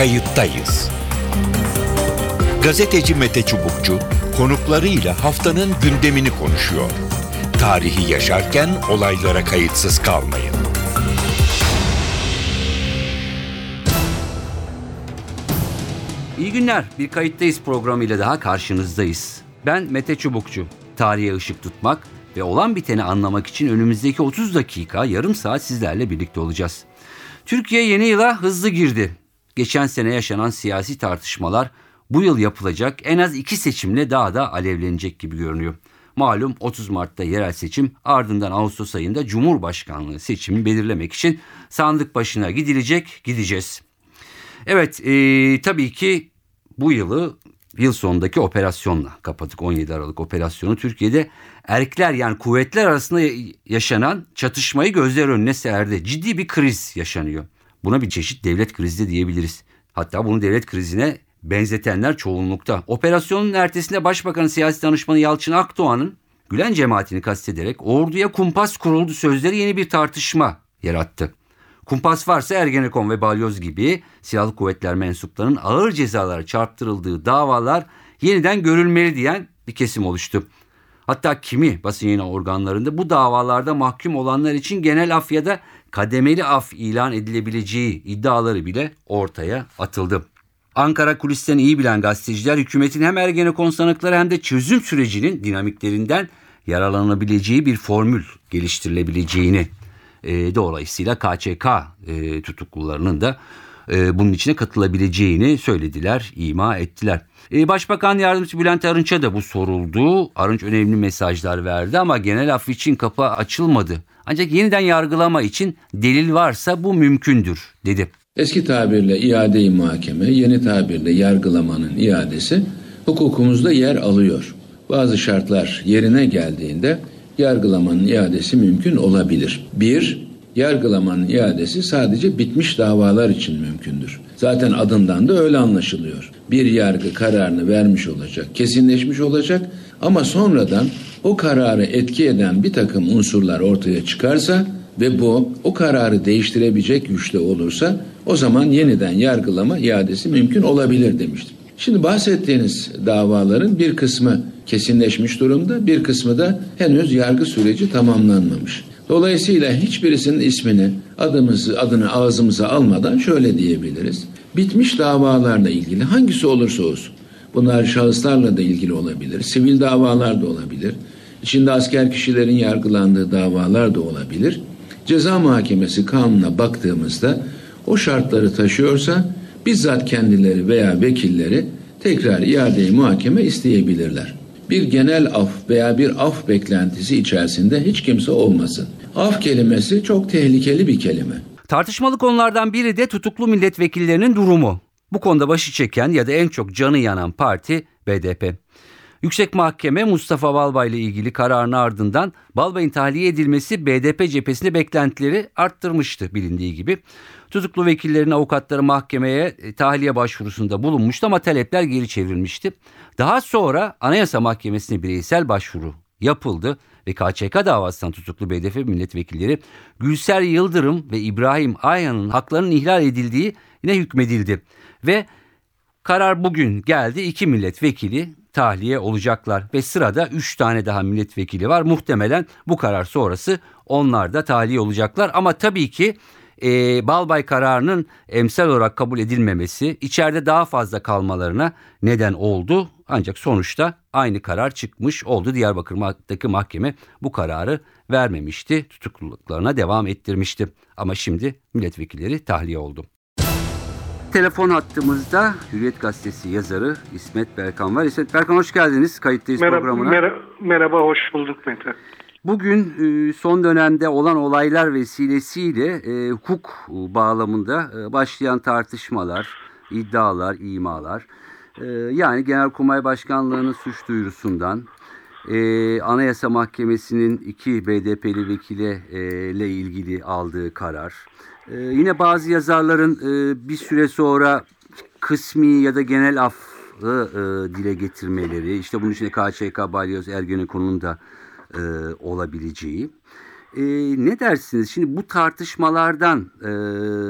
Kayıttayız. Gazeteci Mete Çubukçu konuklarıyla haftanın gündemini konuşuyor. Tarihi yaşarken olaylara kayıtsız kalmayın. İyi günler. Bir kayıttayız programıyla daha karşınızdayız. Ben Mete Çubukçu. Tarihe ışık tutmak ve olan biteni anlamak için önümüzdeki 30 dakika, yarım saat sizlerle birlikte olacağız. Türkiye yeni yıla hızlı girdi. Geçen sene yaşanan siyasi tartışmalar bu yıl yapılacak en az iki seçimle daha da alevlenecek gibi görünüyor. Malum 30 Mart'ta yerel seçim ardından Ağustos ayında Cumhurbaşkanlığı seçimi belirlemek için sandık başına gidilecek gideceğiz. Evet e, tabii ki bu yılı yıl sonundaki operasyonla kapattık 17 Aralık operasyonu. Türkiye'de erkler yani kuvvetler arasında yaşanan çatışmayı gözler önüne serdi. Ciddi bir kriz yaşanıyor. Buna bir çeşit devlet krizi de diyebiliriz. Hatta bunu devlet krizine benzetenler çoğunlukta. Operasyonun ertesinde Başbakanın siyasi danışmanı Yalçın Akdoğan'ın Gülen cemaatini kastederek orduya kumpas kuruldu sözleri yeni bir tartışma yarattı. Kumpas varsa Ergenekon ve Balyoz gibi silahlı kuvvetler mensuplarının ağır cezalara çarptırıldığı davalar yeniden görülmeli diyen bir kesim oluştu. Hatta kimi basın yayın organlarında bu davalarda mahkum olanlar için genel af ya da kademeli af ilan edilebileceği iddiaları bile ortaya atıldı. Ankara kulislerini iyi bilen gazeteciler hükümetin hem Ergenekon sanıkları hem de çözüm sürecinin dinamiklerinden yararlanabileceği bir formül geliştirilebileceğini e, dolayısıyla KÇK e, tutuklularının da e, bunun içine katılabileceğini söylediler, ima ettiler. E, Başbakan Yardımcısı Bülent Arınç'a da bu soruldu. Arınç önemli mesajlar verdi ama genel af için kapı açılmadı. Ancak yeniden yargılama için delil varsa bu mümkündür dedi. Eski tabirle iade-i muhakeme, yeni tabirle yargılamanın iadesi hukukumuzda yer alıyor. Bazı şartlar yerine geldiğinde yargılamanın iadesi mümkün olabilir. Bir, yargılamanın iadesi sadece bitmiş davalar için mümkündür. Zaten adından da öyle anlaşılıyor. Bir yargı kararını vermiş olacak, kesinleşmiş olacak ama sonradan o kararı etki eden bir takım unsurlar ortaya çıkarsa ve bu o kararı değiştirebilecek güçte olursa o zaman yeniden yargılama iadesi mümkün olabilir demiştim. Şimdi bahsettiğiniz davaların bir kısmı kesinleşmiş durumda, bir kısmı da henüz yargı süreci tamamlanmamış. Dolayısıyla hiçbirisinin ismini, adımızı, adını ağzımıza almadan şöyle diyebiliriz. Bitmiş davalarla ilgili hangisi olursa olsun, bunlar şahıslarla da ilgili olabilir, sivil davalar da olabilir, içinde asker kişilerin yargılandığı davalar da olabilir. Ceza muhakemesi kanuna baktığımızda o şartları taşıyorsa bizzat kendileri veya vekilleri tekrar iade muhakeme isteyebilirler. Bir genel af veya bir af beklentisi içerisinde hiç kimse olmasın. Af kelimesi çok tehlikeli bir kelime. Tartışmalı konulardan biri de tutuklu milletvekillerinin durumu. Bu konuda başı çeken ya da en çok canı yanan parti BDP. Yüksek Mahkeme Mustafa Balbay ile ilgili kararın ardından Balbay'ın tahliye edilmesi BDP cephesinde beklentileri arttırmıştı bilindiği gibi. Tutuklu vekillerin avukatları mahkemeye e, tahliye başvurusunda bulunmuştu ama talepler geri çevrilmişti. Daha sonra Anayasa Mahkemesi'ne bireysel başvuru yapıldı ve KÇK davasından tutuklu BDP milletvekilleri Gülser Yıldırım ve İbrahim Ayhan'ın haklarının ihlal edildiği yine hükmedildi. Ve karar bugün geldi. İki milletvekili tahliye olacaklar ve sırada 3 tane daha milletvekili var. Muhtemelen bu karar sonrası onlar da tahliye olacaklar ama tabii ki e, Balbay kararının emsal olarak kabul edilmemesi içeride daha fazla kalmalarına neden oldu. Ancak sonuçta aynı karar çıkmış oldu. Diyarbakır'daki mahkeme bu kararı vermemişti. Tutukluluklarına devam ettirmişti. Ama şimdi milletvekilleri tahliye oldu. Telefon hattımızda Hürriyet Gazetesi yazarı İsmet Berkan var. İsmet Berkan hoş geldiniz kayıttayız merhaba, programına. Merhaba, merhaba, hoş bulduk Mete. Bugün e, son dönemde olan olaylar vesilesiyle e, hukuk bağlamında e, başlayan tartışmalar, iddialar, imalar, e, yani Genelkurmay Başkanlığı'nın suç duyurusundan, e, Anayasa Mahkemesi'nin iki BDP'li vekile e, ile ilgili aldığı karar, e, yine bazı yazarların e, bir süre sonra kısmi ya da genel affı e, dile getirmeleri, işte bunun içinde KÇK, Balyoz, Ergenekon'un da e, olabileceği. E, ne dersiniz? Şimdi bu tartışmalardan e,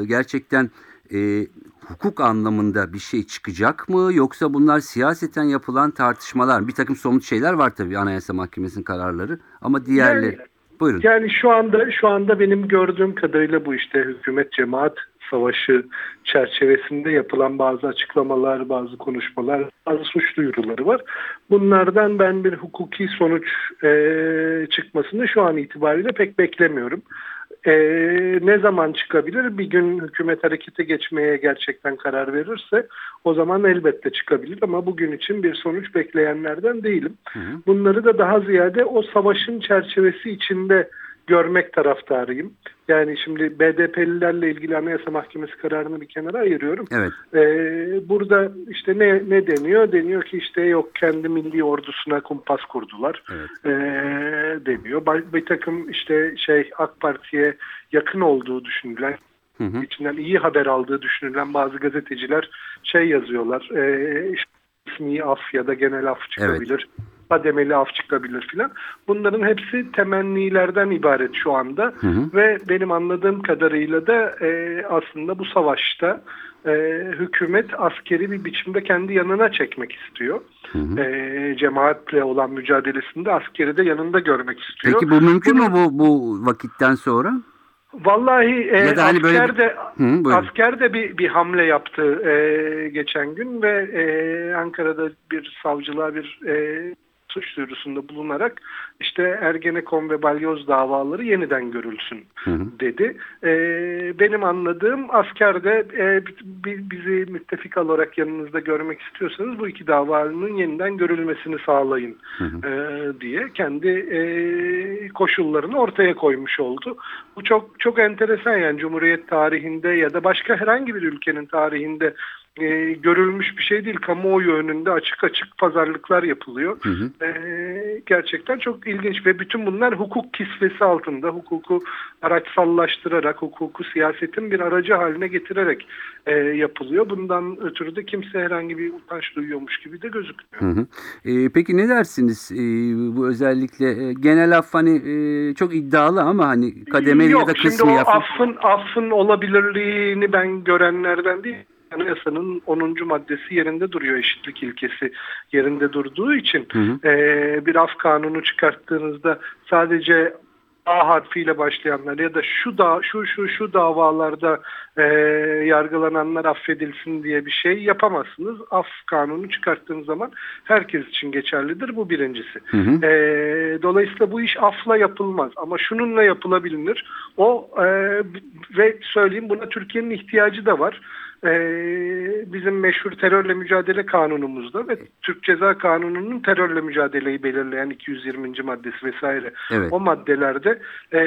gerçekten e, hukuk anlamında bir şey çıkacak mı yoksa bunlar siyaseten yapılan tartışmalar bir takım somut şeyler var tabii Anayasa Mahkemesi'nin kararları ama diğerleri Yani- buyurun. Yani şu anda şu anda benim gördüğüm kadarıyla bu işte hükümet cemaat savaşı çerçevesinde yapılan bazı açıklamalar, bazı konuşmalar, bazı suç duyuruları var. Bunlardan ben bir hukuki sonuç e, çıkmasını şu an itibariyle pek beklemiyorum. E, ne zaman çıkabilir? Bir gün hükümet harekete geçmeye gerçekten karar verirse o zaman elbette çıkabilir ama bugün için bir sonuç bekleyenlerden değilim. Bunları da daha ziyade o savaşın çerçevesi içinde görmek taraftarıyım. Yani şimdi BDP'lilerle ilgili Anayasa Mahkemesi kararını bir kenara ayırıyorum. Evet. Ee, burada işte ne ne deniyor? Deniyor ki işte yok kendi milli ordusuna kumpas kurdular. Evet. Ee, deniyor. Bir takım işte şey AK Parti'ye yakın olduğu düşünülen Hı hı. içinden iyi haber aldığı düşünülen bazı gazeteciler şey yazıyorlar. E, işte ismi af ya da genel af çıkabilir. Kademeli af çıkabilir filan. Bunların hepsi temennilerden ibaret şu anda. Hı hı. Ve benim anladığım kadarıyla da e, aslında bu savaşta e, hükümet askeri bir biçimde kendi yanına çekmek istiyor. E, cemaatle olan mücadelesinde askeri de yanında görmek istiyor. Peki bu mümkün mü bu bu vakitten sonra? Vallahi e, Ya da hani böyle asker bir- de Hı, buyurun. asker de bir bir hamle yaptı e, geçen gün ve e, Ankara'da bir savcılığa bir e, suç duyurusunda bulunarak işte Ergenekon ve Balyoz davaları yeniden görülsün Hı hı. dedi. E, benim anladığım asker de e, bi- bizi müttefik olarak yanınızda görmek istiyorsanız bu iki davanın yeniden görülmesini sağlayın e, diye kendi e, koşullarını ortaya koymuş oldu. Bu çok çok enteresan yani Cumhuriyet tarihinde ya da başka herhangi bir ülkenin tarihinde e, görülmüş bir şey değil. Kamuoyu önünde açık açık pazarlıklar yapılıyor. E, gerçekten çok ilginç ve bütün bunlar hukuk kisvesi altında hukuku araçsallaştırarak, hukuku siyasetin bir aracı haline getirerek e, yapılıyor. Bundan ötürü de kimse herhangi bir utanç duyuyormuş gibi de gözükmüyor. Hı hı. Ee, peki ne dersiniz Ee, bu özellikle e, genel af hani e, çok iddialı ama hani kademeli Yok, ya da şimdi kısmi o af. affın, affın olabilirliğini ben görenlerden değil. Anayasanın 10. maddesi yerinde duruyor eşitlik ilkesi yerinde durduğu için Hı hı. eee, bir af kanunu çıkarttığınızda sadece A harfiyle başlayanlar ya da şu da şu şu şu davalarda eee, yargılananlar affedilsin diye bir şey yapamazsınız. Af kanunu çıkarttığınız zaman herkes için geçerlidir. Bu birincisi. Hı hı. Ee, dolayısıyla bu iş afla yapılmaz ama şununla yapılabilir. O e, ve söyleyeyim buna Türkiye'nin ihtiyacı da var. Ee, bizim meşhur terörle mücadele kanunumuzda ve Türk Ceza Kanunu'nun terörle mücadeleyi belirleyen 220. maddesi vesaire Evet. o maddelerde e,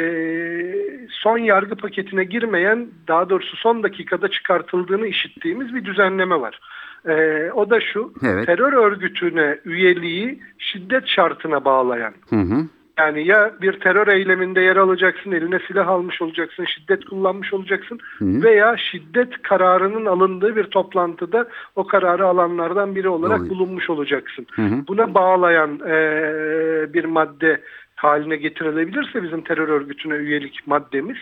son yargı paketine girmeyen daha doğrusu son dakikada çıkartıldığını işittiğimiz bir düzenleme var. E, o da şu Evet. terör örgütüne üyeliği şiddet şartına bağlayan Hı hı. Yani ya bir terör eyleminde yer alacaksın, eline silah almış olacaksın, şiddet kullanmış olacaksın Hı. veya şiddet kararının alındığı bir toplantıda o kararı alanlardan biri olarak Oluyor. bulunmuş olacaksın. Hı hı. Buna bağlayan eee, bir madde haline getirilebilirse bizim terör örgütüne üyelik maddemiz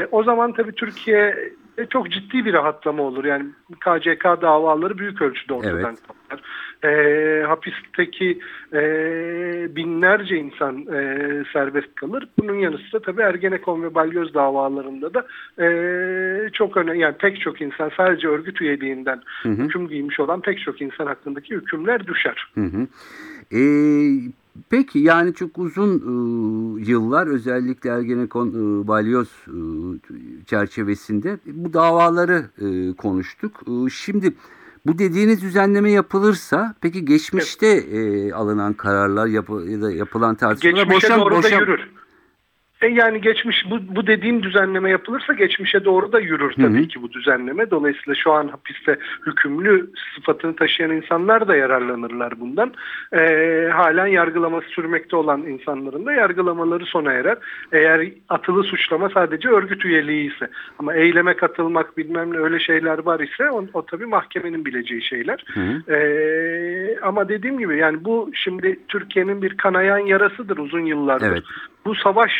e, o zaman tabii Türkiye e, çok ciddi bir rahatlama olur. Yani KCK davaları büyük ölçüde ortadan Evet. kalkar. E, hapisteki e, binlerce insan e, serbest kalır. Bunun yanı sıra tabii Ergenekon ve Balyoz davalarında da e, çok önemli. Yani pek çok insan sadece örgüt üyeliğinden Hı hı. hüküm giymiş olan pek çok insan hakkındaki hükümler düşer. Hı hı. Ee, peki yani çok uzun e, yıllar özellikle Ergenekon e, balyoz e, çerçevesinde bu davaları e, konuştuk. E, şimdi bu dediğiniz düzenleme yapılırsa peki geçmişte e, alınan kararlar yapı, ya da yapılan tartışmalar Geçmişe boşa, doğru da boşa, yürür. E yani geçmiş bu, bu dediğim düzenleme yapılırsa geçmişe doğru da yürür tabii Hı hı. ki bu düzenleme. Dolayısıyla şu an hapiste hükümlü sıfatını taşıyan insanlar da yararlanırlar bundan. E, halen yargılaması sürmekte olan insanların da yargılamaları sona erer. Eğer atılı suçlama sadece örgüt üyeliği ise ama eyleme katılmak bilmem ne öyle şeyler var ise o, o tabii mahkemenin bileceği şeyler. Hı hı. E, ama dediğim gibi yani bu şimdi Türkiye'nin bir kanayan yarasıdır uzun yıllardır Evet. bu savaş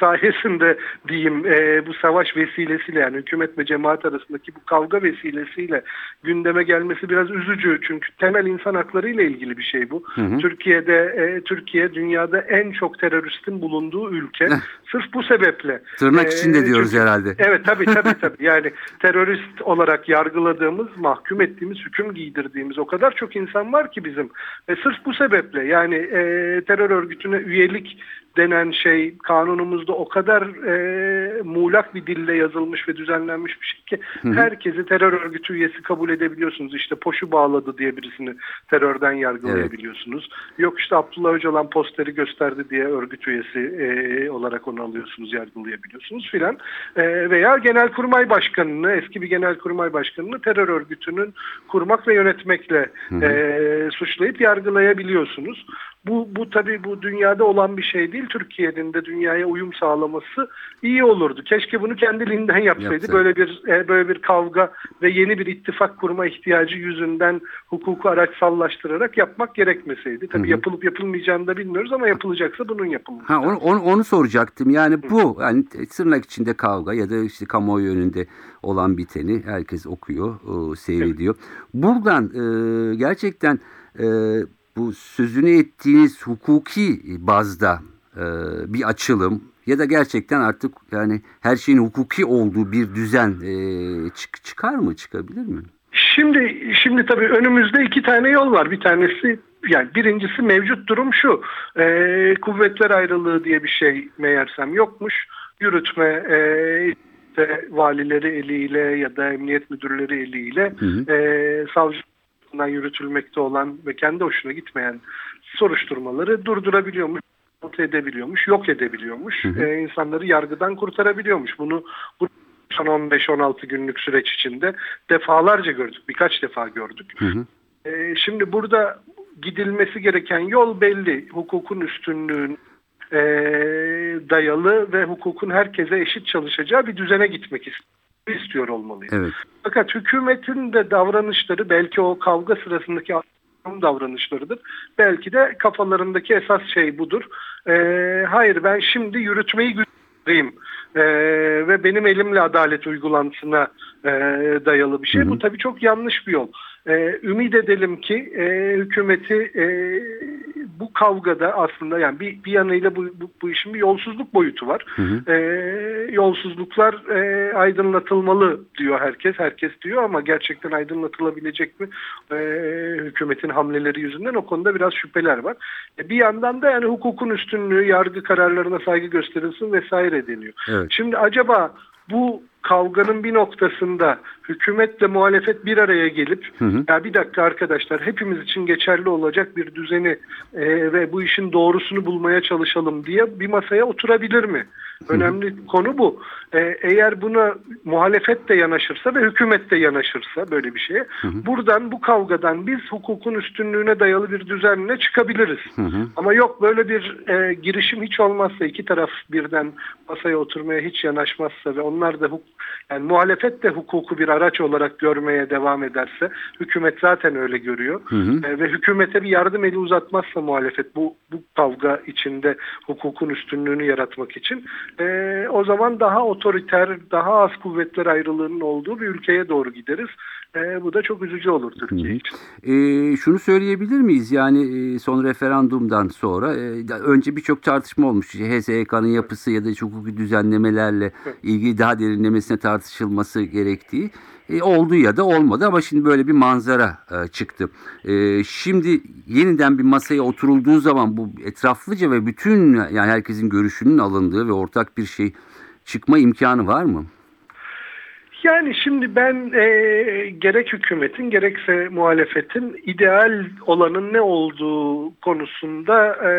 sayesinde diyeyim e, bu savaş vesilesiyle yani hükümet ve cemaat arasındaki bu kavga vesilesiyle gündeme gelmesi biraz üzücü. Çünkü temel insan hakları ile ilgili bir şey bu. Türkiye'de e, Türkiye dünyada en çok teröristin bulunduğu ülke. Sırf bu sebeple. Tırnak e, içinde diyoruz çünkü- herhalde. Evet tabii tabii tabii. Yani terörist olarak yargıladığımız, mahkum ettiğimiz, hüküm giydirdiğimiz o kadar çok insan var ki bizim. Ve sırf bu sebeple yani e, terör örgütüne üyelik denen şey kanunumuzda o kadar e, muğlak bir dille yazılmış ve düzenlenmiş bir şey ki herkesi terör örgütü üyesi kabul edebiliyorsunuz. İşte poşu bağladı diye birisini terörden yargılayabiliyorsunuz. Yok işte Abdullah Öcalan posteri gösterdi diye örgüt üyesi e, olarak onu alıyorsunuz, yargılayabiliyorsunuz filan. E, veya Genelkurmay Başkanı'nı, eski bir Genelkurmay Başkanı'nı terör örgütünün kurmak ve yönetmekle e, suçlayıp yargılayabiliyorsunuz. Bu, bu tabii bu dünyada olan bir şey değil. Türkiye'nin de dünyaya uyum sağlaması iyi olurdu. Keşke bunu kendiliğinden yapsaydı. Yapsaydı. Böyle bir e, böyle bir kavga ve yeni bir ittifak kurma ihtiyacı yüzünden hukuku araçsallaştırarak yapmak gerekmeseydi. Tabii yapılıp yapılmayacağını da bilmiyoruz ama yapılacaksa bunun yapılması. Ha onu, onu, onu soracaktım. Yani bu yani tırnak içinde kavga ya da işte kamuoyu önünde olan biteni herkes okuyor, e, seyrediyor. Buradan e, gerçekten e, bu sözünü ettiğiniz hukuki bazda e, bir açılım ya da gerçekten artık yani her şeyin hukuki olduğu bir düzen e, çık, çıkar mı, çıkabilir mi? Şimdi şimdi tabii önümüzde iki tane yol var. Bir tanesi yani birincisi mevcut durum şu. E, kuvvetler ayrılığı diye bir şey meğersem yokmuş. Yürütme e, işte valileri eliyle ya da emniyet müdürleri eliyle e, savcı tarafından yürütülmekte olan ve kendi hoşuna gitmeyen soruşturmaları durdurabiliyormuş kontrol edebiliyormuş, yok edebiliyormuş, e, insanları yargıdan kurtarabiliyormuş. Bunu bu son 15-16 günlük süreç içinde defalarca gördük, birkaç defa gördük. E, şimdi burada gidilmesi gereken yol belli. Hukukun üstünlüğün e, dayalı ve hukukun herkese eşit çalışacağı bir düzene gitmek ist- istiyor olmalıyız. Evet. Fakat hükümetin de davranışları belki o kavga sırasındaki davranışlarıdır. Belki de kafalarındaki esas şey budur. Ee, hayır ben şimdi yürütmeyi güçlendireyim ee, ve benim elimle adalet uygulantısına e, dayalı bir şey. Bu tabii çok yanlış bir yol. Ee, ümit edelim ki e, hükümeti e, bu kavgada aslında yani bir, bir yanıyla bu, bu, bu işin bir yolsuzluk boyutu var. Ee, yolsuzluklar e, aydınlatılmalı diyor herkes. Herkes diyor ama gerçekten aydınlatılabilecek mi? Ee, hükümetin hamleleri yüzünden o konuda biraz şüpheler var. E, bir yandan da yani hukukun üstünlüğü, yargı kararlarına saygı gösterilsin vesaire deniyor. Evet. Şimdi acaba bu kavganın bir noktasında hükümetle muhalefet bir araya gelip ya bir dakika arkadaşlar hepimiz için geçerli olacak bir düzeni e, ve bu işin doğrusunu bulmaya çalışalım diye bir masaya oturabilir mi? Önemli konu bu. E, eğer buna muhalefet de yanaşırsa ve hükümet de yanaşırsa böyle bir şeye buradan bu kavgadan biz hukukun üstünlüğüne dayalı bir düzenle çıkabiliriz. Ama yok böyle bir e, girişim hiç olmazsa iki taraf birden masaya oturmaya hiç yanaşmazsa ve onlar da huk yani muhalefet de hukuku bir araç olarak görmeye devam ederse hükümet zaten öyle görüyor. E, ve hükümete bir yardım eli uzatmazsa muhalefet bu bu kavga içinde hukukun üstünlüğünü yaratmak için e, o zaman daha otoriter daha az kuvvetler ayrılığının olduğu bir ülkeye doğru gideriz. E, bu da çok üzücü olur Türkiye için. E, şunu söyleyebilir miyiz? Yani e, son referandumdan sonra e, önce birçok tartışma olmuş. HSYK'nın yapısı ya da hukuki düzenlemelerle ilgili daha derinlemesine tartışılması gerektiği e, oldu ya da olmadı ama şimdi böyle bir manzara e, çıktı. E, şimdi yeniden bir masaya oturulduğu zaman bu etraflıca ve bütün yani herkesin görüşünün alındığı ve ortak bir şey çıkma imkanı var mı? Yani şimdi ben e, gerek hükümetin gerekse muhalefetin ideal olanın ne olduğu konusunda e,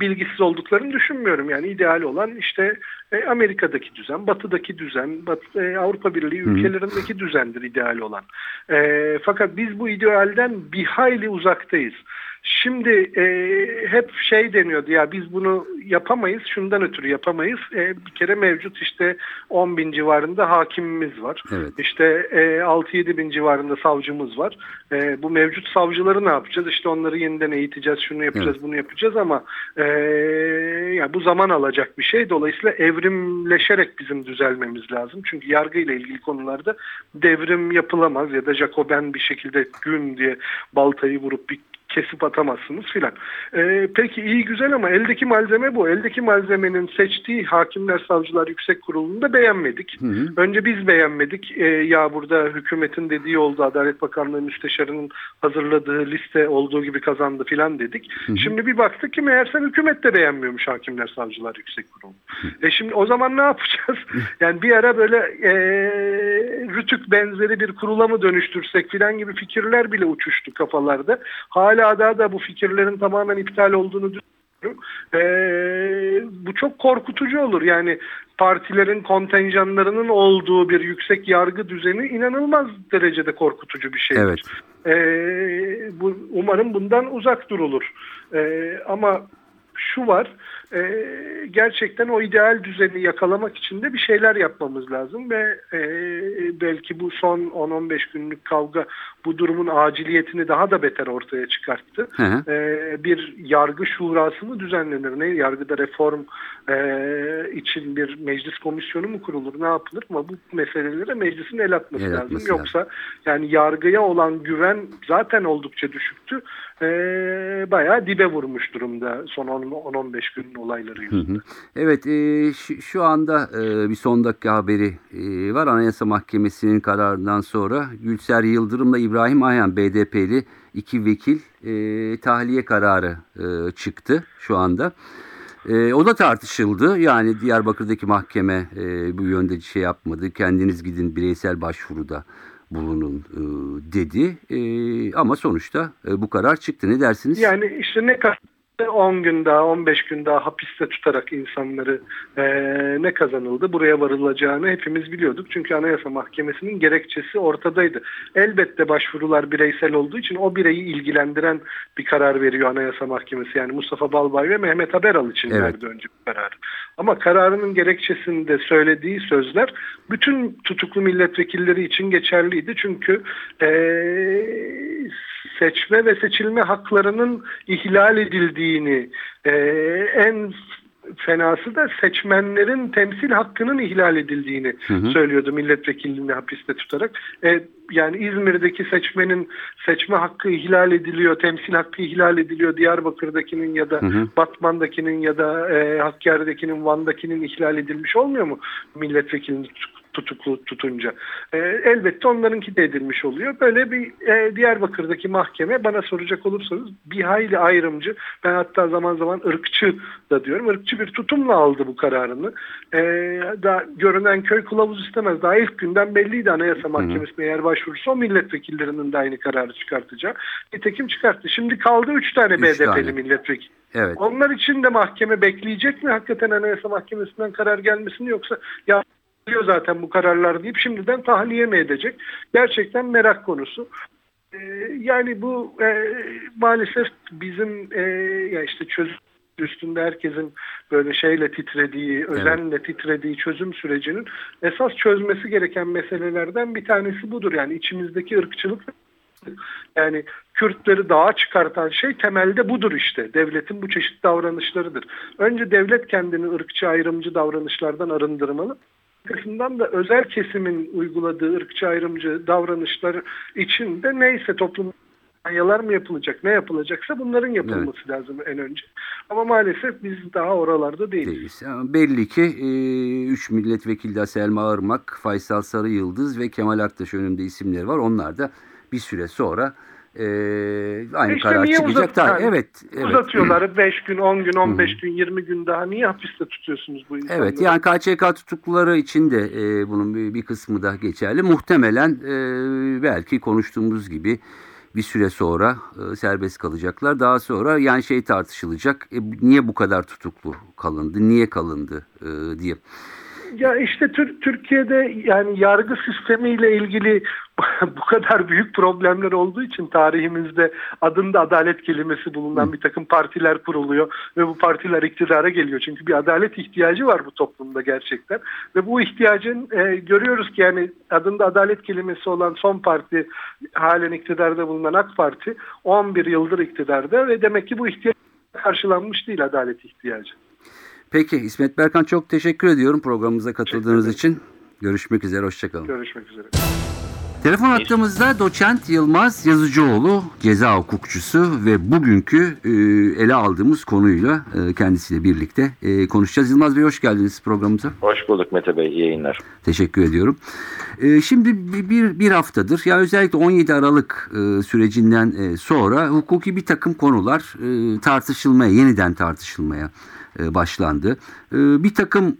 bilgisiz olduklarını düşünmüyorum. Yani ideal olan işte e, Amerika'daki düzen, Batı'daki düzen, Batı, e, Avrupa Birliği ülkelerindeki düzendir ideal olan. E, fakat biz bu idealden bir hayli uzaktayız. Şimdi e, hep şey deniyordu ya biz bunu yapamayız şundan ötürü yapamayız. E, bir kere mevcut işte 10 bin civarında hakimimiz var. Evet. İşte e, 6-7 bin civarında savcımız var. E, bu mevcut savcıları ne yapacağız? İşte onları yeniden eğiteceğiz, şunu yapacağız, Evet. bunu yapacağız ama e, yani bu zaman alacak bir şey. Dolayısıyla evrimleşerek bizim düzelmemiz lazım. Çünkü yargı ile ilgili konularda devrim yapılamaz ya da Jacoben bir şekilde gün diye baltayı vurup bir kesip atamazsınız filan. Ee, peki iyi güzel ama eldeki malzeme bu. Eldeki malzemenin seçtiği hakimler savcılar yüksek kurulunda beğenmedik. Hı hı. Önce biz beğenmedik. Ee, ya burada hükümetin dediği oldu. Adalet Bakanlığı müsteşarının hazırladığı liste olduğu gibi kazandı filan dedik. Şimdi bir baktık ki meğersem hükümet de beğenmiyormuş hakimler savcılar yüksek kurulu. E şimdi o zaman ne yapacağız? yani bir ara böyle e, rütük benzeri bir kurula mı dönüştürsek filan gibi fikirler bile uçuştu kafalarda. Hala daha da bu fikirlerin tamamen iptal olduğunu düşünüyorum. E, bu çok korkutucu olur. Yani partilerin kontenjanlarının olduğu bir yüksek yargı düzeni inanılmaz derecede korkutucu bir şey. Evet. Ee, bu, umarım bundan uzak durulur. Ee, ama şu var, e, gerçekten o ideal düzeni yakalamak için de bir şeyler yapmamız lazım ve e, belki bu son 10-15 günlük kavga bu durumun aciliyetini daha da beter ortaya çıkarttı. Hı hı. Ee, bir yargı şurası mı düzenlenir? Ne yargıda reform e, için bir meclis komisyonu mu kurulur? Ne yapılır? Ama bu meselelere meclisin el atması El lazım. atması Yoksa yani yargıya olan güven zaten oldukça düşüktü. Ee, bayağı dibe vurmuş durumda son 10-15 günün olayları yüzünden. Evet, e, şu, anda e, bir son dakika haberi e, var. Anayasa Mahkemesi'nin kararından sonra Gülser Yıldırım'la İbrahim Ayhan BDP'li iki vekil e, tahliye kararı e, çıktı şu anda. E, o da tartışıldı. Yani Diyarbakır'daki mahkeme e, bu yönde şey yapmadı. Kendiniz gidin bireysel başvuruda bulunun e, dedi. Ama sonuçta e, bu karar çıktı. Ne dersiniz? Yani işte ne kadar 10 gün daha 15 gün daha hapiste tutarak insanları eee, ne kazanıldı buraya varılacağını hepimiz biliyorduk. Çünkü Anayasa Mahkemesi'nin gerekçesi ortadaydı. Elbette başvurular bireysel olduğu için o bireyi ilgilendiren bir karar veriyor Anayasa Mahkemesi. Yani Mustafa Balbay ve Mehmet Haberal için Evet. verdi önce bu kararı. Ama kararının gerekçesinde söylediği sözler bütün tutuklu milletvekilleri için geçerliydi. Çünkü eee seçme ve seçilme haklarının ihlal edildiğini, e, en fenası da seçmenlerin temsil hakkının ihlal edildiğini hı. söylüyordu milletvekilliğini hapiste tutarak. E, yani İzmir'deki seçmenin seçme hakkı ihlal ediliyor, temsil hakkı ihlal ediliyor. Diyarbakır'dakinin ya da Hı hı. Batman'dakinin ya da e, Hakkari'dekinin, Van'dakinin ihlal edilmiş olmuyor mu milletvekilini tutuklu tutunca? E, elbette onlarınki de edilmiş oluyor. Böyle bir e, Diyarbakır'daki mahkeme bana soracak olursanız bir hayli ayrımcı. Ben hatta zaman zaman ırkçı da diyorum. ırkçı bir tutumla aldı bu kararını. E, daha görünen köy kılavuz istemez. Daha ilk günden belliydi Anayasa Mahkemesi'ne eğer başvurursa o milletvekillerinin de aynı kararı çıkartacağı. Nitekim çıkarttı. Şimdi kaldı 3 tane Üç BDP'li tane. milletvekili. Evet. Onlar için de mahkeme bekleyecek mi hakikaten Anayasa Mahkemesi'nden karar gelmesini yoksa ya diyor zaten bu kararlar deyip şimdiden tahliye mi edecek? Gerçekten merak konusu. Ee, yani bu e, maalesef bizim e, ya işte çözüm üstünde herkesin böyle şeyle titrediği, özenle titrediği çözüm sürecinin esas çözmesi gereken meselelerden bir tanesi budur. Yani içimizdeki ırkçılık yani Kürtleri dağa çıkartan şey temelde budur işte. Devletin bu çeşit davranışlarıdır. Önce devlet kendini ırkçı ayrımcı davranışlardan arındırmalı. Arkasından da özel kesimin uyguladığı ırkçı ayrımcı davranışlar için de neyse toplum yalar mı yapılacak, ne yapılacaksa bunların yapılması lazım en önce. Ama maalesef biz daha oralarda değiliz. değiliz. Ama belli ki 3 milletvekili de Selma Irmak, Faysal Sarı Yıldız ve Kemal Aktaş önünde isimleri var. Onlar da bir süre sonra e, aynı İşte karar çıkacak. uzat- yani evet, evet. Uzatıyorlar 5 gün, 10 gün, 15 gün, 20 gün daha niye hapiste tutuyorsunuz bu insanları? Evet yani KÇK tutukluları için de e, bunun bir, bir kısmı da geçerli. Muhtemelen e, belki konuştuğumuz gibi bir süre sonra e, serbest kalacaklar. Daha sonra yani şey tartışılacak. E, niye bu kadar tutuklu kalındı? Niye kalındı e, diye. Ya işte Tür- Türkiye'de yani yargı sistemiyle ilgili bu kadar büyük problemler olduğu için tarihimizde adında adalet kelimesi bulunan bir takım partiler kuruluyor ve bu partiler iktidara geliyor. Çünkü bir adalet ihtiyacı var bu toplumda gerçekten ve bu ihtiyacın e, görüyoruz ki yani adında adalet kelimesi olan son parti halen iktidarda bulunan AK Parti 11 yıldır iktidarda ve demek ki bu ihtiyaç karşılanmış değil adalet ihtiyacı. Peki İsmet Berkan çok teşekkür ediyorum programımıza katıldığınız için. Görüşmek üzere, hoşçakalın. Görüşmek üzere. Telefon attığımızda doçent Yılmaz Yazıcıoğlu ceza hukukçusu ve bugünkü e, ele aldığımız konuyla e, kendisiyle birlikte e, konuşacağız. Yılmaz Bey hoş geldiniz programımıza. Hoş bulduk Mete Bey, iyi yayınlar. Teşekkür ediyorum. E, şimdi bir, bir, bir haftadır ya özellikle 17 Aralık e, sürecinden e, sonra hukuki bir takım konular e, tartışılmaya, yeniden tartışılmaya e, başlandı. E, bir takım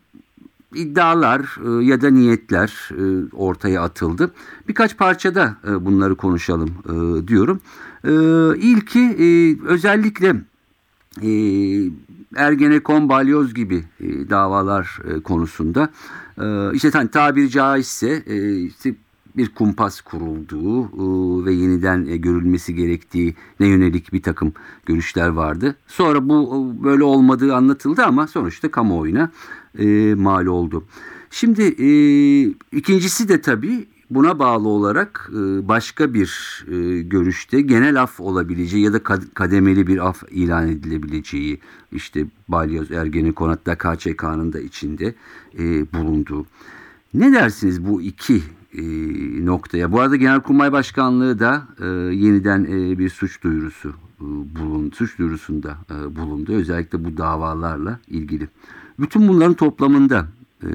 iddialar e, ya da niyetler ortaya atıldı. Birkaç parçada bunları konuşalım diyorum. E, İlki e, özellikle e, Ergenekon, Balyoz gibi davalar konusunda işte hani tabiri caizse işte bir kumpas kurulduğu e, ve yeniden e, görülmesi gerektiği ne yönelik bir takım görüşler vardı. Sonra bu e, böyle olmadığı anlatıldı ama sonuçta kamuoyuna mal oldu. Şimdi ikincisi de tabii buna bağlı olarak başka bir görüşte genel af olabileceği ya da kad- kademeli bir af ilan edilebileceği işte Balyoz Ergenekon hatta KÇK'nın da içinde bulunduğu. Ne dersiniz bu iki e, noktaya? Bu arada Genelkurmay Başkanlığı da e, yeniden e, bir suç duyurusu e, bulun, suç duyurusunda e, bulundu. Özellikle bu davalarla ilgili. Bütün bunların toplamında e,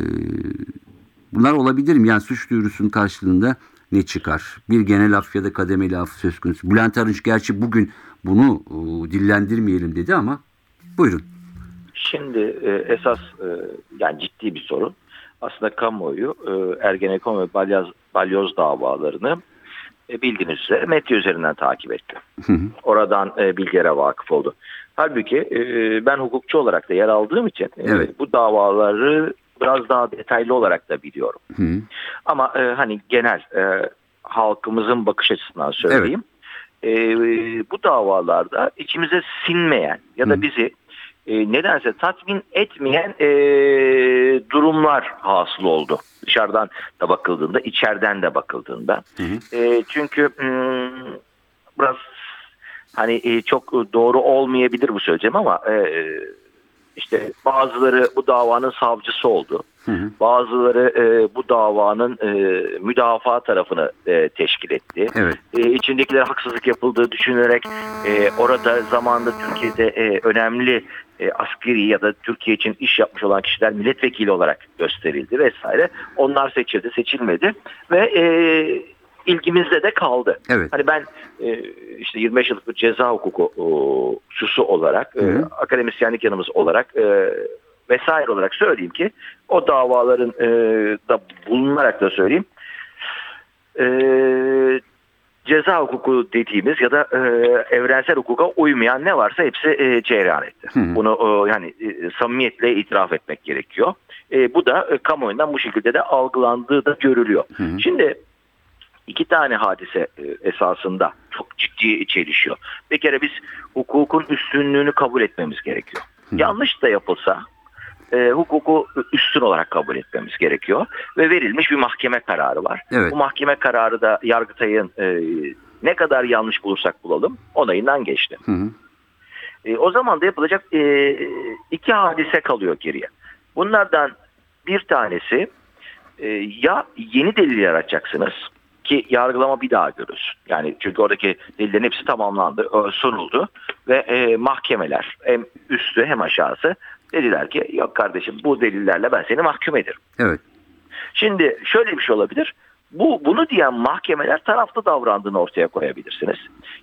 bunlar olabilir mi? Yani suç duyurusunun karşılığında ne çıkar? Bir genel af ya da kademeli af söz konusu. Bülent Arınç gerçi bugün bunu e, dillendirmeyelim dedi ama buyurun. Şimdi e, esas e, yani ciddi bir sorun. Aslında kamuoyu e, Ergenekon ve Balyoz, Balyoz davalarını e, bildiğiniz üzere medya üzerinden takip etti. Oradan e, bilgilere vakıf oldu. Halbuki e, ben hukukçu olarak da yer aldığım için e, Evet. bu davaları biraz daha detaylı olarak da biliyorum. Hı. Ama e, hani genel e, halkımızın bakış açısından söyleyeyim. E, bu davalarda içimize sinmeyen ya da bizi e, nedense tatmin etmeyen e, durumlar hasıl oldu. Dışarıdan da bakıldığında, içeriden de bakıldığında. hı. E, çünkü hmm, biraz hani e, çok doğru olmayabilir bu söyleyeceğim ama e, işte bazıları bu davanın savcısı oldu. Hı hı. Bazıları e, bu davanın e, müdafaa tarafını e, teşkil etti. Evet. E, içindekilere haksızlık yapıldığı düşünülerek e, orada zamanında Türkiye'de e, önemli e, askeri ya da Türkiye için iş yapmış olan kişiler milletvekili olarak gösterildi vesaire. Onlar seçildi, seçilmedi ve e, ilgimizde de kaldı. Evet. Hani ben e, işte 25 yıllık bir ceza hukuku e, susu olarak, e, Hı akademisyenlik yanımız olarak e, vesaire olarak söyleyeyim ki o davaların e, da bulunarak da söyleyeyim. E, ceza hukuku dediğimiz ya da e, evrensel hukuka uymayan ne varsa hepsi e, cereyan etti. Hı hı. Bunu e, yani e, samimiyetle itiraf etmek gerekiyor. E, bu da e, kamuoyundan bu şekilde de algılandığı da görülüyor. Hı hı. Şimdi iki tane hadise e, esasında çok ciddi çelişiyor. Bir kere biz hukukun üstünlüğünü kabul etmemiz gerekiyor. Yanlış da yapılsa e, hukuku üstün olarak kabul etmemiz gerekiyor. Ve verilmiş bir mahkeme kararı var. Evet. Bu mahkeme kararı da Yargıtay'ın e, ne kadar yanlış bulursak bulalım onayından geçti. Hı hı. E, o zaman da yapılacak e, iki hadise kalıyor geriye. Bunlardan bir tanesi e, ya yeni delil yaratacaksınız ki yargılama bir daha görülsün. Yani çünkü oradaki delillerin hepsi tamamlandı, e, sunuldu ve e, mahkemeler hem üstü hem aşağısı dediler ki yok kardeşim bu delillerle ben seni mahkum ederim. Evet. Şimdi şöyle bir şey olabilir. Bu bunu diyen mahkemeler taraflı davrandığını ortaya koyabilirsiniz.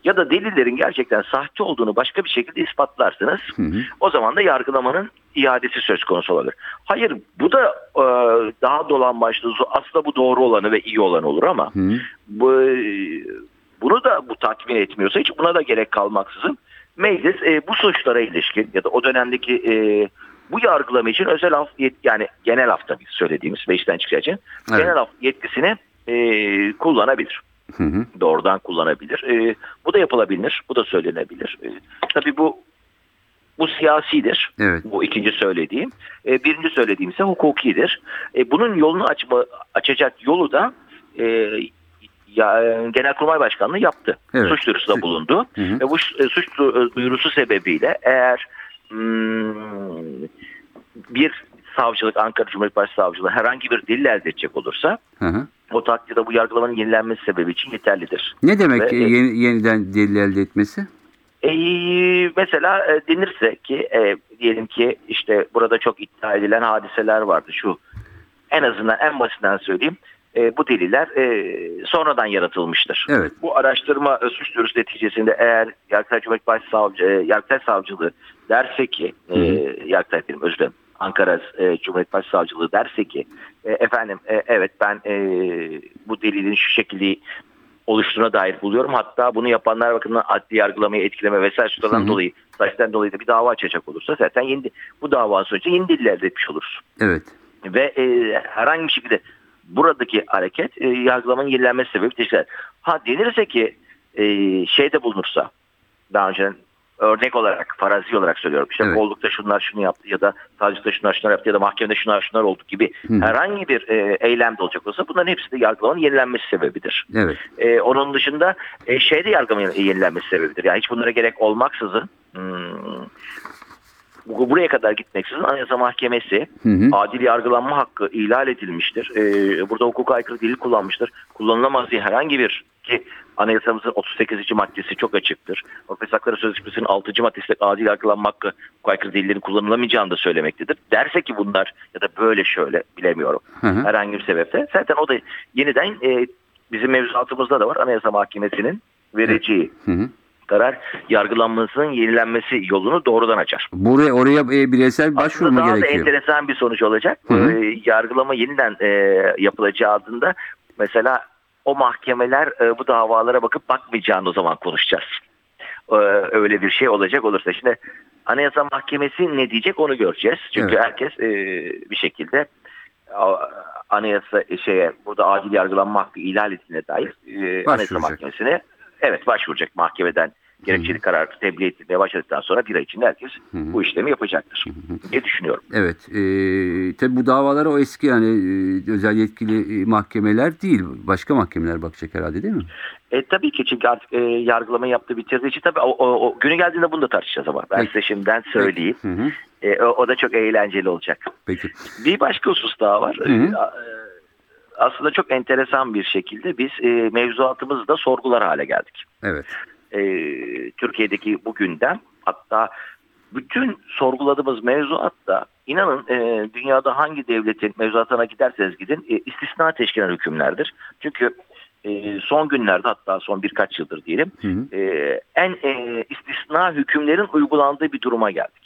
Ya da delillerin gerçekten sahte olduğunu başka bir şekilde ispatlarsınız. Hı hı. O zaman da yargılamanın iadesi söz konusu olabilir. Hayır bu da e, daha dolambaçlı aslında bu doğru olanı ve iyi olanı olur ama Hı. bu, e, bunu da bu tatmin etmiyorsa hiç buna da gerek kalmaksızın meclis e, bu suçlara ilişkin ya da o dönemdeki e, bu yargılama için özel af yet- yani genel af tabii söylediğimiz ve işten çıkacağı için Evet. genel af yetkisini e, kullanabilir. Hı hı. Doğrudan kullanabilir. E, bu da yapılabilir. Bu da söylenebilir. E, tabii bu bu siyasidir. Evet. Bu ikinci söylediğim. E, birinci söylediğim ise hukukidir. E, bunun yolunu açma, açacak yolu da e, ya, e, Genelkurmay Başkanlığı yaptı. Evet. Suç duyurusunda bulundu. Hı hı. Ve bu e, suç du- duyurusu sebebiyle eğer hmm, bir savcılık, Ankara Cumhuriyet Başsavcılığı herhangi bir delil elde edecek olursa Hı hı. o takdirde bu yargılamanın yenilenmesi sebebi için yeterlidir. Ne demek Ve- e, yeni- yeniden delil elde etmesi? E, mesela e, denirse ki e, diyelim ki işte burada çok iddia edilen hadiseler vardı şu en azından en basitinden söyleyeyim e, bu deliller e, sonradan yaratılmıştır. Evet. Bu araştırma e, suç duyurusu neticesinde eğer Yargıtay Cumhuriyet Başsavcı, e, Yargıtay Savcılığı derse ki e, Yargıtay diyelim özür dilerim Ankara e, Cumhuriyet Başsavcılığı derse ki e, efendim e, evet ben e, bu delilin şu şekilde oluştuğuna dair buluyorum. Hatta bunu yapanlar bakımından adli yargılamayı etkileme vesaire hı. dolayı zaten dolayı da bir dava açacak olursa zaten yeni, bu dava sonucu yeni delil elde etmiş oluruz. Evet. Ve e, herhangi bir şekilde buradaki hareket e, yargılamanın yenilenmesi sebebi teşkil eder. Ha denirse ki e, şeyde bulunursa daha önce örnek olarak farazi olarak söylüyorum. İşte Evet. kollukta şunlar şunu yaptı ya da savcılıkta şunlar şunlar yaptı ya da mahkemede şunlar şunlar oldu gibi Hı. herhangi bir e, eylemde olacak olsa bunların hepsi de yargılamanın yenilenmesi sebebidir. Evet. E, onun dışında e, şeyde yargılamanın yenilenmesi sebebidir. Yani hiç bunlara gerek olmaksızın hmm, buraya kadar gitmeksizin Anayasa Mahkemesi Hı hı. adil yargılanma hakkı ihlal edilmiştir. E, burada hukuka aykırı delil kullanmıştır. Kullanılamaz diye herhangi bir ki anayasamızın 38. maddesi çok açıktır. Ortak Hakları Sözleşmesi'nin 6. maddesi adil yargılanma hakkı aykırı delillerin kullanılamayacağını da söylemektedir. Derse ki bunlar ya da böyle şöyle bilemiyorum Hı hı. herhangi bir sebepte zaten o da yeniden e, bizim mevzuatımızda da var Anayasa Mahkemesi'nin vereceği Hı hı. Karar yargılanmasının yenilenmesi yolunu doğrudan açar. Buraya oraya e, bireysel başvuru Aslında mu daha da gerekiyor? enteresan bir sonuç olacak. Hı hı. Ee, yargılama yeniden e, yapılacağı adında mesela o mahkemeler e, bu davalara bakıp bakmayacağını o zaman konuşacağız. Öyle bir şey olacak olursa. Şimdi Anayasa Mahkemesi ne diyecek onu göreceğiz. Çünkü Evet. herkes e, bir şekilde anayasa şeye burada adil yargılanma hakkı ihlal edildiğine dair e, Anayasa. Mahkemesi'ne evet başvuracak mahkemeden gerekçeli karar tebliğ edilmeye başladıktan sonra bir ay içinde herkes bu işlemi yapacaktır diye düşünüyorum. Evet. E, tabi bu davalara o eski yani e, özel yetkili e, mahkemeler değil. Başka mahkemeler bakacak herhalde değil mi? E, tabii ki çünkü artık e, yargılama yaptığı bitirdiği için tabii o, o, o günü geldiğinde bunu da tartışacağız ama ben Peki. size şimdiden söyleyeyim. Hı hı. E, o, o da çok eğlenceli olacak. Peki. Bir başka husus daha var. Hı hı. E, e, aslında çok enteresan bir şekilde biz e, mevzuatımızı da sorgular hale geldik. Evet. E, Türkiye'deki bu gündem hatta bütün sorguladığımız mevzuatta inanın e, dünyada hangi devletin mevzuatına giderseniz gidin e, istisna teşkil eden hükümlerdir. Çünkü e, son günlerde hatta son birkaç yıldır diyelim Hı hı. e, en e, istisna hükümlerin uygulandığı bir duruma geldik.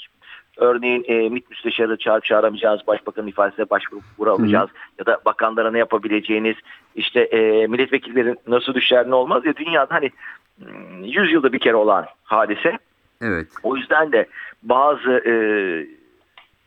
Örneğin e, MİT müsteşarı çağırıp çağıramayacağız, başbakanın ifadesine başvuru alacağız ya da bakanlara ne yapabileceğiniz, işte e, milletvekilleri nasıl düşer ne olmaz ya dünyada hani hmm, 100 yılda bir kere olan hadise. Evet. O yüzden de bazı e,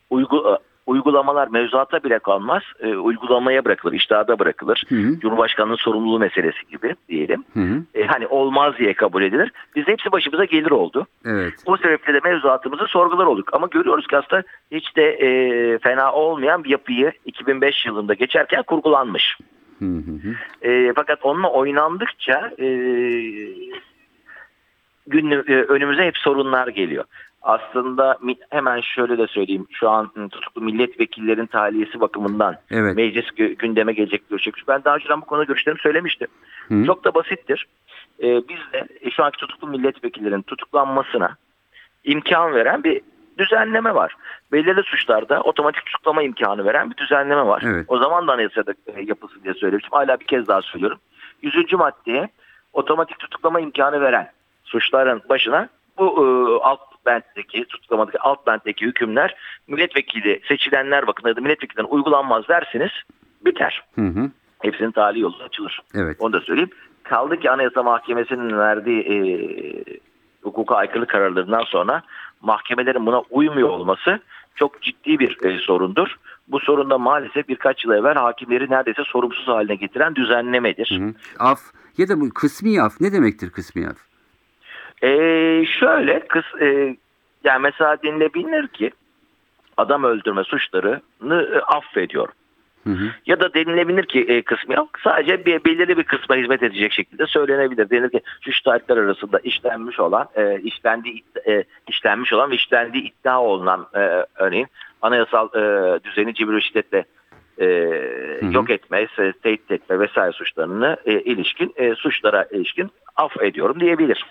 uygu, uygulamalar mevzuata bile kalmaz, e, uygulamaya bırakılır, iştahda bırakılır. Hı hı. Cumhurbaşkanının sorumluluğu meselesi gibi diyelim. Hı hı. E, hani olmaz diye kabul edilir. Biz hepsi başımıza gelir oldu. Evet. O sebeple de mevzuatımızı sorgular olduk. Ama görüyoruz ki aslında hiç de e, fena olmayan bir yapıyı 2005 yılında geçerken kurgulanmış. Hı hı hı. E, fakat onunla oynandıkça e, günlü, e, önümüze hep sorunlar geliyor. Aslında hemen şöyle de söyleyeyim. Şu an ı, tutuklu milletvekillerin tahliyesi bakımından Evet. meclis gü- gündeme gelecek görüşecek. Ben daha önceden bu konuda görüşlerimi söylemiştim. Hı. Çok da basittir. Ee, biz de e, şu anki tutuklu milletvekillerin tutuklanmasına imkan veren bir düzenleme var. Belirli suçlarda otomatik tutuklama imkanı veren bir düzenleme var. Evet. O zaman da anayasada e, yapılsın diye söylemiştim. Hala bir kez daha söylüyorum. 100. maddeye otomatik tutuklama imkanı veren suçların başına bu e, alt bentteki tutuklamadaki alt bentteki hükümler milletvekili seçilenler bakın ya da milletvekilinden uygulanmaz dersiniz biter. Hı hı. Hepsinin tali yolu açılır. Evet. Onu da söyleyeyim. Kaldı ki Anayasa Mahkemesi'nin verdiği e, hukuka aykırı kararlarından sonra mahkemelerin buna uymuyor olması çok ciddi bir e, sorundur. Bu sorun da maalesef birkaç yıl evvel hakimleri neredeyse sorumsuz haline getiren düzenlemedir. Hı. Af ya da bu kısmi af ne demektir kısmi af? Ee, şöyle kız e, yani mesela denilebilir ki adam öldürme suçlarını e, affediyor. Hı hı. Ya da denilebilir ki e, kısmı yok. Sadece bir belirli bir kısma hizmet edecek şekilde söylenebilir. Denilir ki şu şikayetler arasında işlenmiş olan, e, işlendiği e, işlenmiş olan ve işlendiği iddia olunan e, örneğin anayasal e, düzeni cibri şiddetle e, hı. yok etme, tehdit etme vesaire suçlarını e, ilişkin e, suçlara ilişkin af ediyorum diyebilir.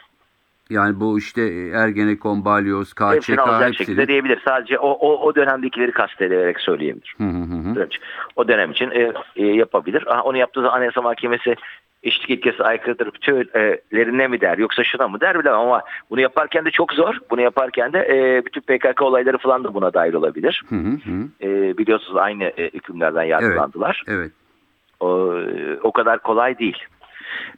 Yani bu işte Ergenekon, Balyoz, KÇK Hepsini alacak hepsini. şekilde diyebilir. Sadece o, o, o dönemdekileri kastederek söyleyebilir. Hı hı hı. O dönem için e, e, yapabilir. Ha, onu yaptığı zaman Anayasa Mahkemesi eşitlik ilkesi aykırıdır bütünlerine mi der yoksa şuna mı der bilemem ama bunu yaparken de çok zor. Bunu yaparken de e, bütün PKK olayları falan da buna dahil olabilir. Hı hı hı. E, biliyorsunuz aynı e, hükümlerden yargılandılar. Evet. O, o kadar kolay değil.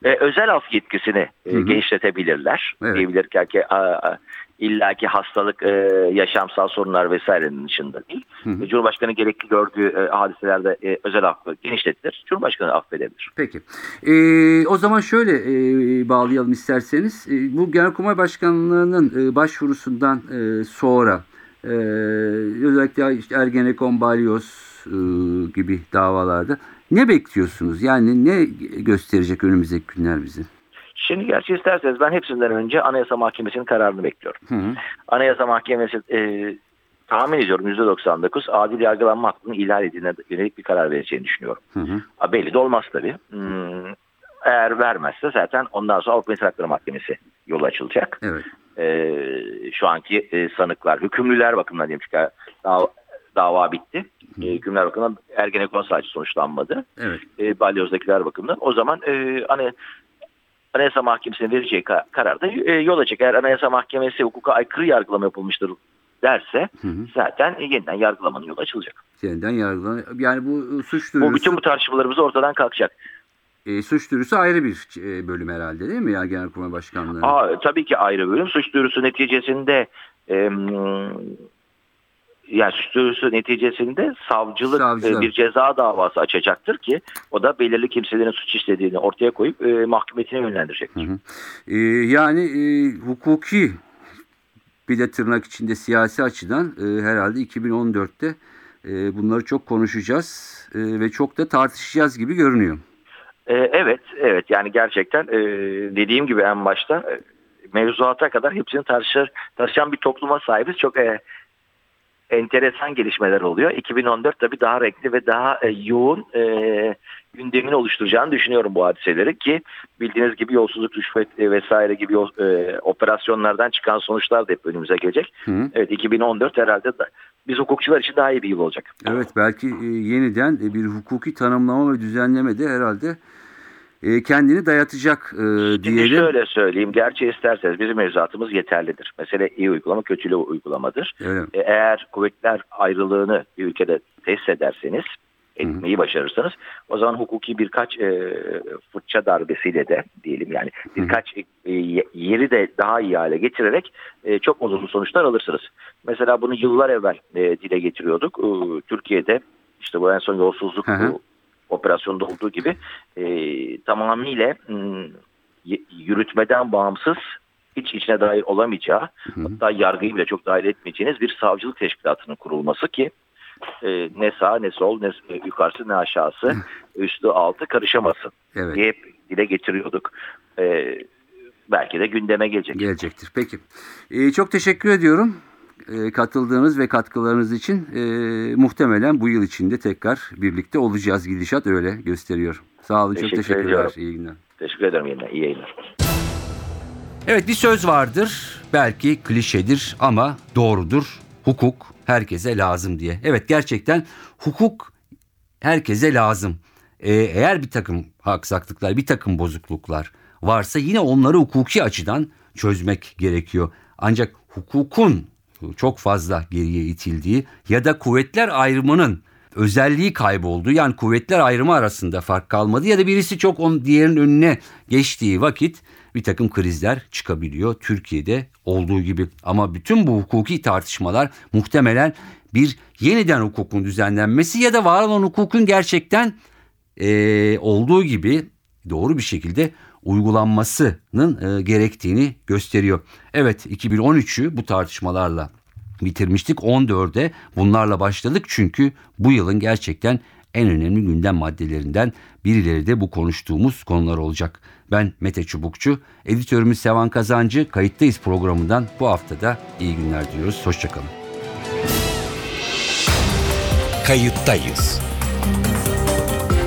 E, özel af yetkisini e, genişletebilirler. Evet. Diyebilirler ki a, a, illaki hastalık, e, yaşamsal sorunlar vesairenin dışında değil. Hı hı. E, Cumhurbaşkanı gerekli gördüğü e, hadiselerde e, özel affı genişletilir. Cumhurbaşkanı affedebilir. Peki. Ee, o zaman şöyle e, bağlayalım isterseniz. E, bu Genelkurmay Başkanlığı'nın e, başvurusundan e, sonra e, özellikle işte Ergenekon, Balyoz e, gibi davalarda ne bekliyorsunuz? Yani ne gösterecek önümüzdeki günler bize? Şimdi gerçi isterseniz ben hepsinden önce Anayasa Mahkemesi'nin kararını bekliyorum. Hı hı. Anayasa Mahkemesi e, tahmin ediyorum %99 adil yargılanma hakkının ihlal edildiğine yönelik bir karar vereceğini düşünüyorum. Hı hı. Belli de olmaz tabii. Hmm, eğer vermezse zaten ondan sonra Avrupa İnsan Hakları Mahkemesi yolu açılacak. Evet. Ee, şu anki e, sanıklar, hükümlüler bakımından diyeyim çünkü dava, dava bitti. E, hükümler bakımından Ergenekon sadece sonuçlanmadı. Evet. E, Balyoz'dakiler bakımından. O zaman e, hani Anayasa Mahkemesi'nin vereceği ka- kararda e, yol açacak. Eğer Anayasa Mahkemesi hukuka aykırı yargılama yapılmıştır derse Hı hı. zaten e, yeniden yargılamanın yolu açılacak. Yeniden yargılan. Yani bu suç Bu duyurusu, bütün bu tartışmalarımız ortadan kalkacak. e, suç duyurusu ayrı bir e, bölüm herhalde değil mi? Yani Genelkurmay Başkanlığı. Aa, tabii ki ayrı bölüm. Suç duyurusu neticesinde em, yani suç duyurusu neticesinde savcılık Savcılar. e, bir ceza davası açacaktır ki o da belirli kimselerin suç işlediğini ortaya koyup e, mahkemesine yönlendirecektir. Hı hı. Ee, yani e, hukuki bir de tırnak içinde siyasi açıdan e, herhalde 2014'te e, bunları çok konuşacağız e, ve çok da tartışacağız gibi görünüyor. E, evet, evet yani gerçekten e, dediğim gibi en başta e, mevzuata kadar hepsini tartışır, tartışan bir topluma sahibiz. Çok e, enteresan gelişmeler oluyor. 2014 tabii daha renkli ve daha e, yoğun e, gündemini oluşturacağını düşünüyorum bu hadiseleri ki bildiğiniz gibi yolsuzluk, rüşvet e, vesaire gibi yol- e, operasyonlardan çıkan sonuçlar da hep önümüze gelecek. Hı hı. Evet 2014 herhalde da, biz hukukçular için daha iyi bir yıl olacak. Evet belki e, yeniden e, bir hukuki tanımlama ve düzenleme de herhalde e, kendini dayatacak e, Şimdi diyelim. şöyle söyleyeyim. Gerçi isterseniz bizim mevzuatımız yeterlidir. Mesele iyi uygulama, kötülü uygulamadır. Mi? E, Eğer kuvvetler ayrılığını bir ülkede tesis ederseniz, etmeyi başarırsanız o zaman hukuki birkaç e, fırça darbesiyle de diyelim yani birkaç e, yeri de daha iyi hale getirerek e, çok olumlu sonuçlar alırsınız. Mesela bunu yıllar evvel e, dile getiriyorduk. E, Türkiye'de işte bu en son yolsuzluk Hı hı. Operasyonda olduğu gibi e, tamamıyla y- yürütmeden bağımsız hiç içine dahil olamayacağı hatta yargıyı bile çok dahil etmeyeceğiniz bir savcılık teşkilatının kurulması ki e, ne sağ ne sol ne e, yukarısı ne aşağısı üstü altı karışamasın Evet. diye hep dile getiriyorduk. E, belki de gündeme gelecek. Gelecektir. Peki. E, çok teşekkür ediyorum e, katıldığınız ve katkılarınız için. E, muhtemelen bu yıl içinde tekrar birlikte olacağız. Gidişat öyle gösteriyor. Sağ olun. Teşekkür çok teşekkürler. ediyorum. İyi günler. Teşekkür ederim yeniden. İyi yayınlar. Evet bir söz vardır. Belki klişedir ama doğrudur. Hukuk herkese lazım diye. Evet gerçekten hukuk herkese lazım. Ee, eğer bir takım aksaklıklar, bir takım bozukluklar varsa yine onları hukuki açıdan çözmek gerekiyor. Ancak hukukun çok fazla geriye itildiği ya da kuvvetler ayrımının özelliği kayboldu. Yani kuvvetler ayrımı arasında fark kalmadı ya da birisi çok on diğerinin önüne geçtiği vakit bir takım krizler çıkabiliyor Türkiye'de olduğu gibi. Ama bütün bu hukuki tartışmalar muhtemelen bir yeniden hukukun düzenlenmesi ya da var olan hukukun gerçekten eee, olduğu gibi doğru bir şekilde uygulanmasının e, gerektiğini gösteriyor. Evet 2013'ü bu tartışmalarla bitirmiştik. 14'e bunlarla başladık çünkü bu yılın gerçekten en önemli gündem maddelerinden birileri de bu konuştuğumuz konular olacak. Ben Mete Çubukçu, editörümüz Sevan Kazancı, Kayıttayız programından bu haftada iyi günler diyoruz. Hoşçakalın. Kayıttayız.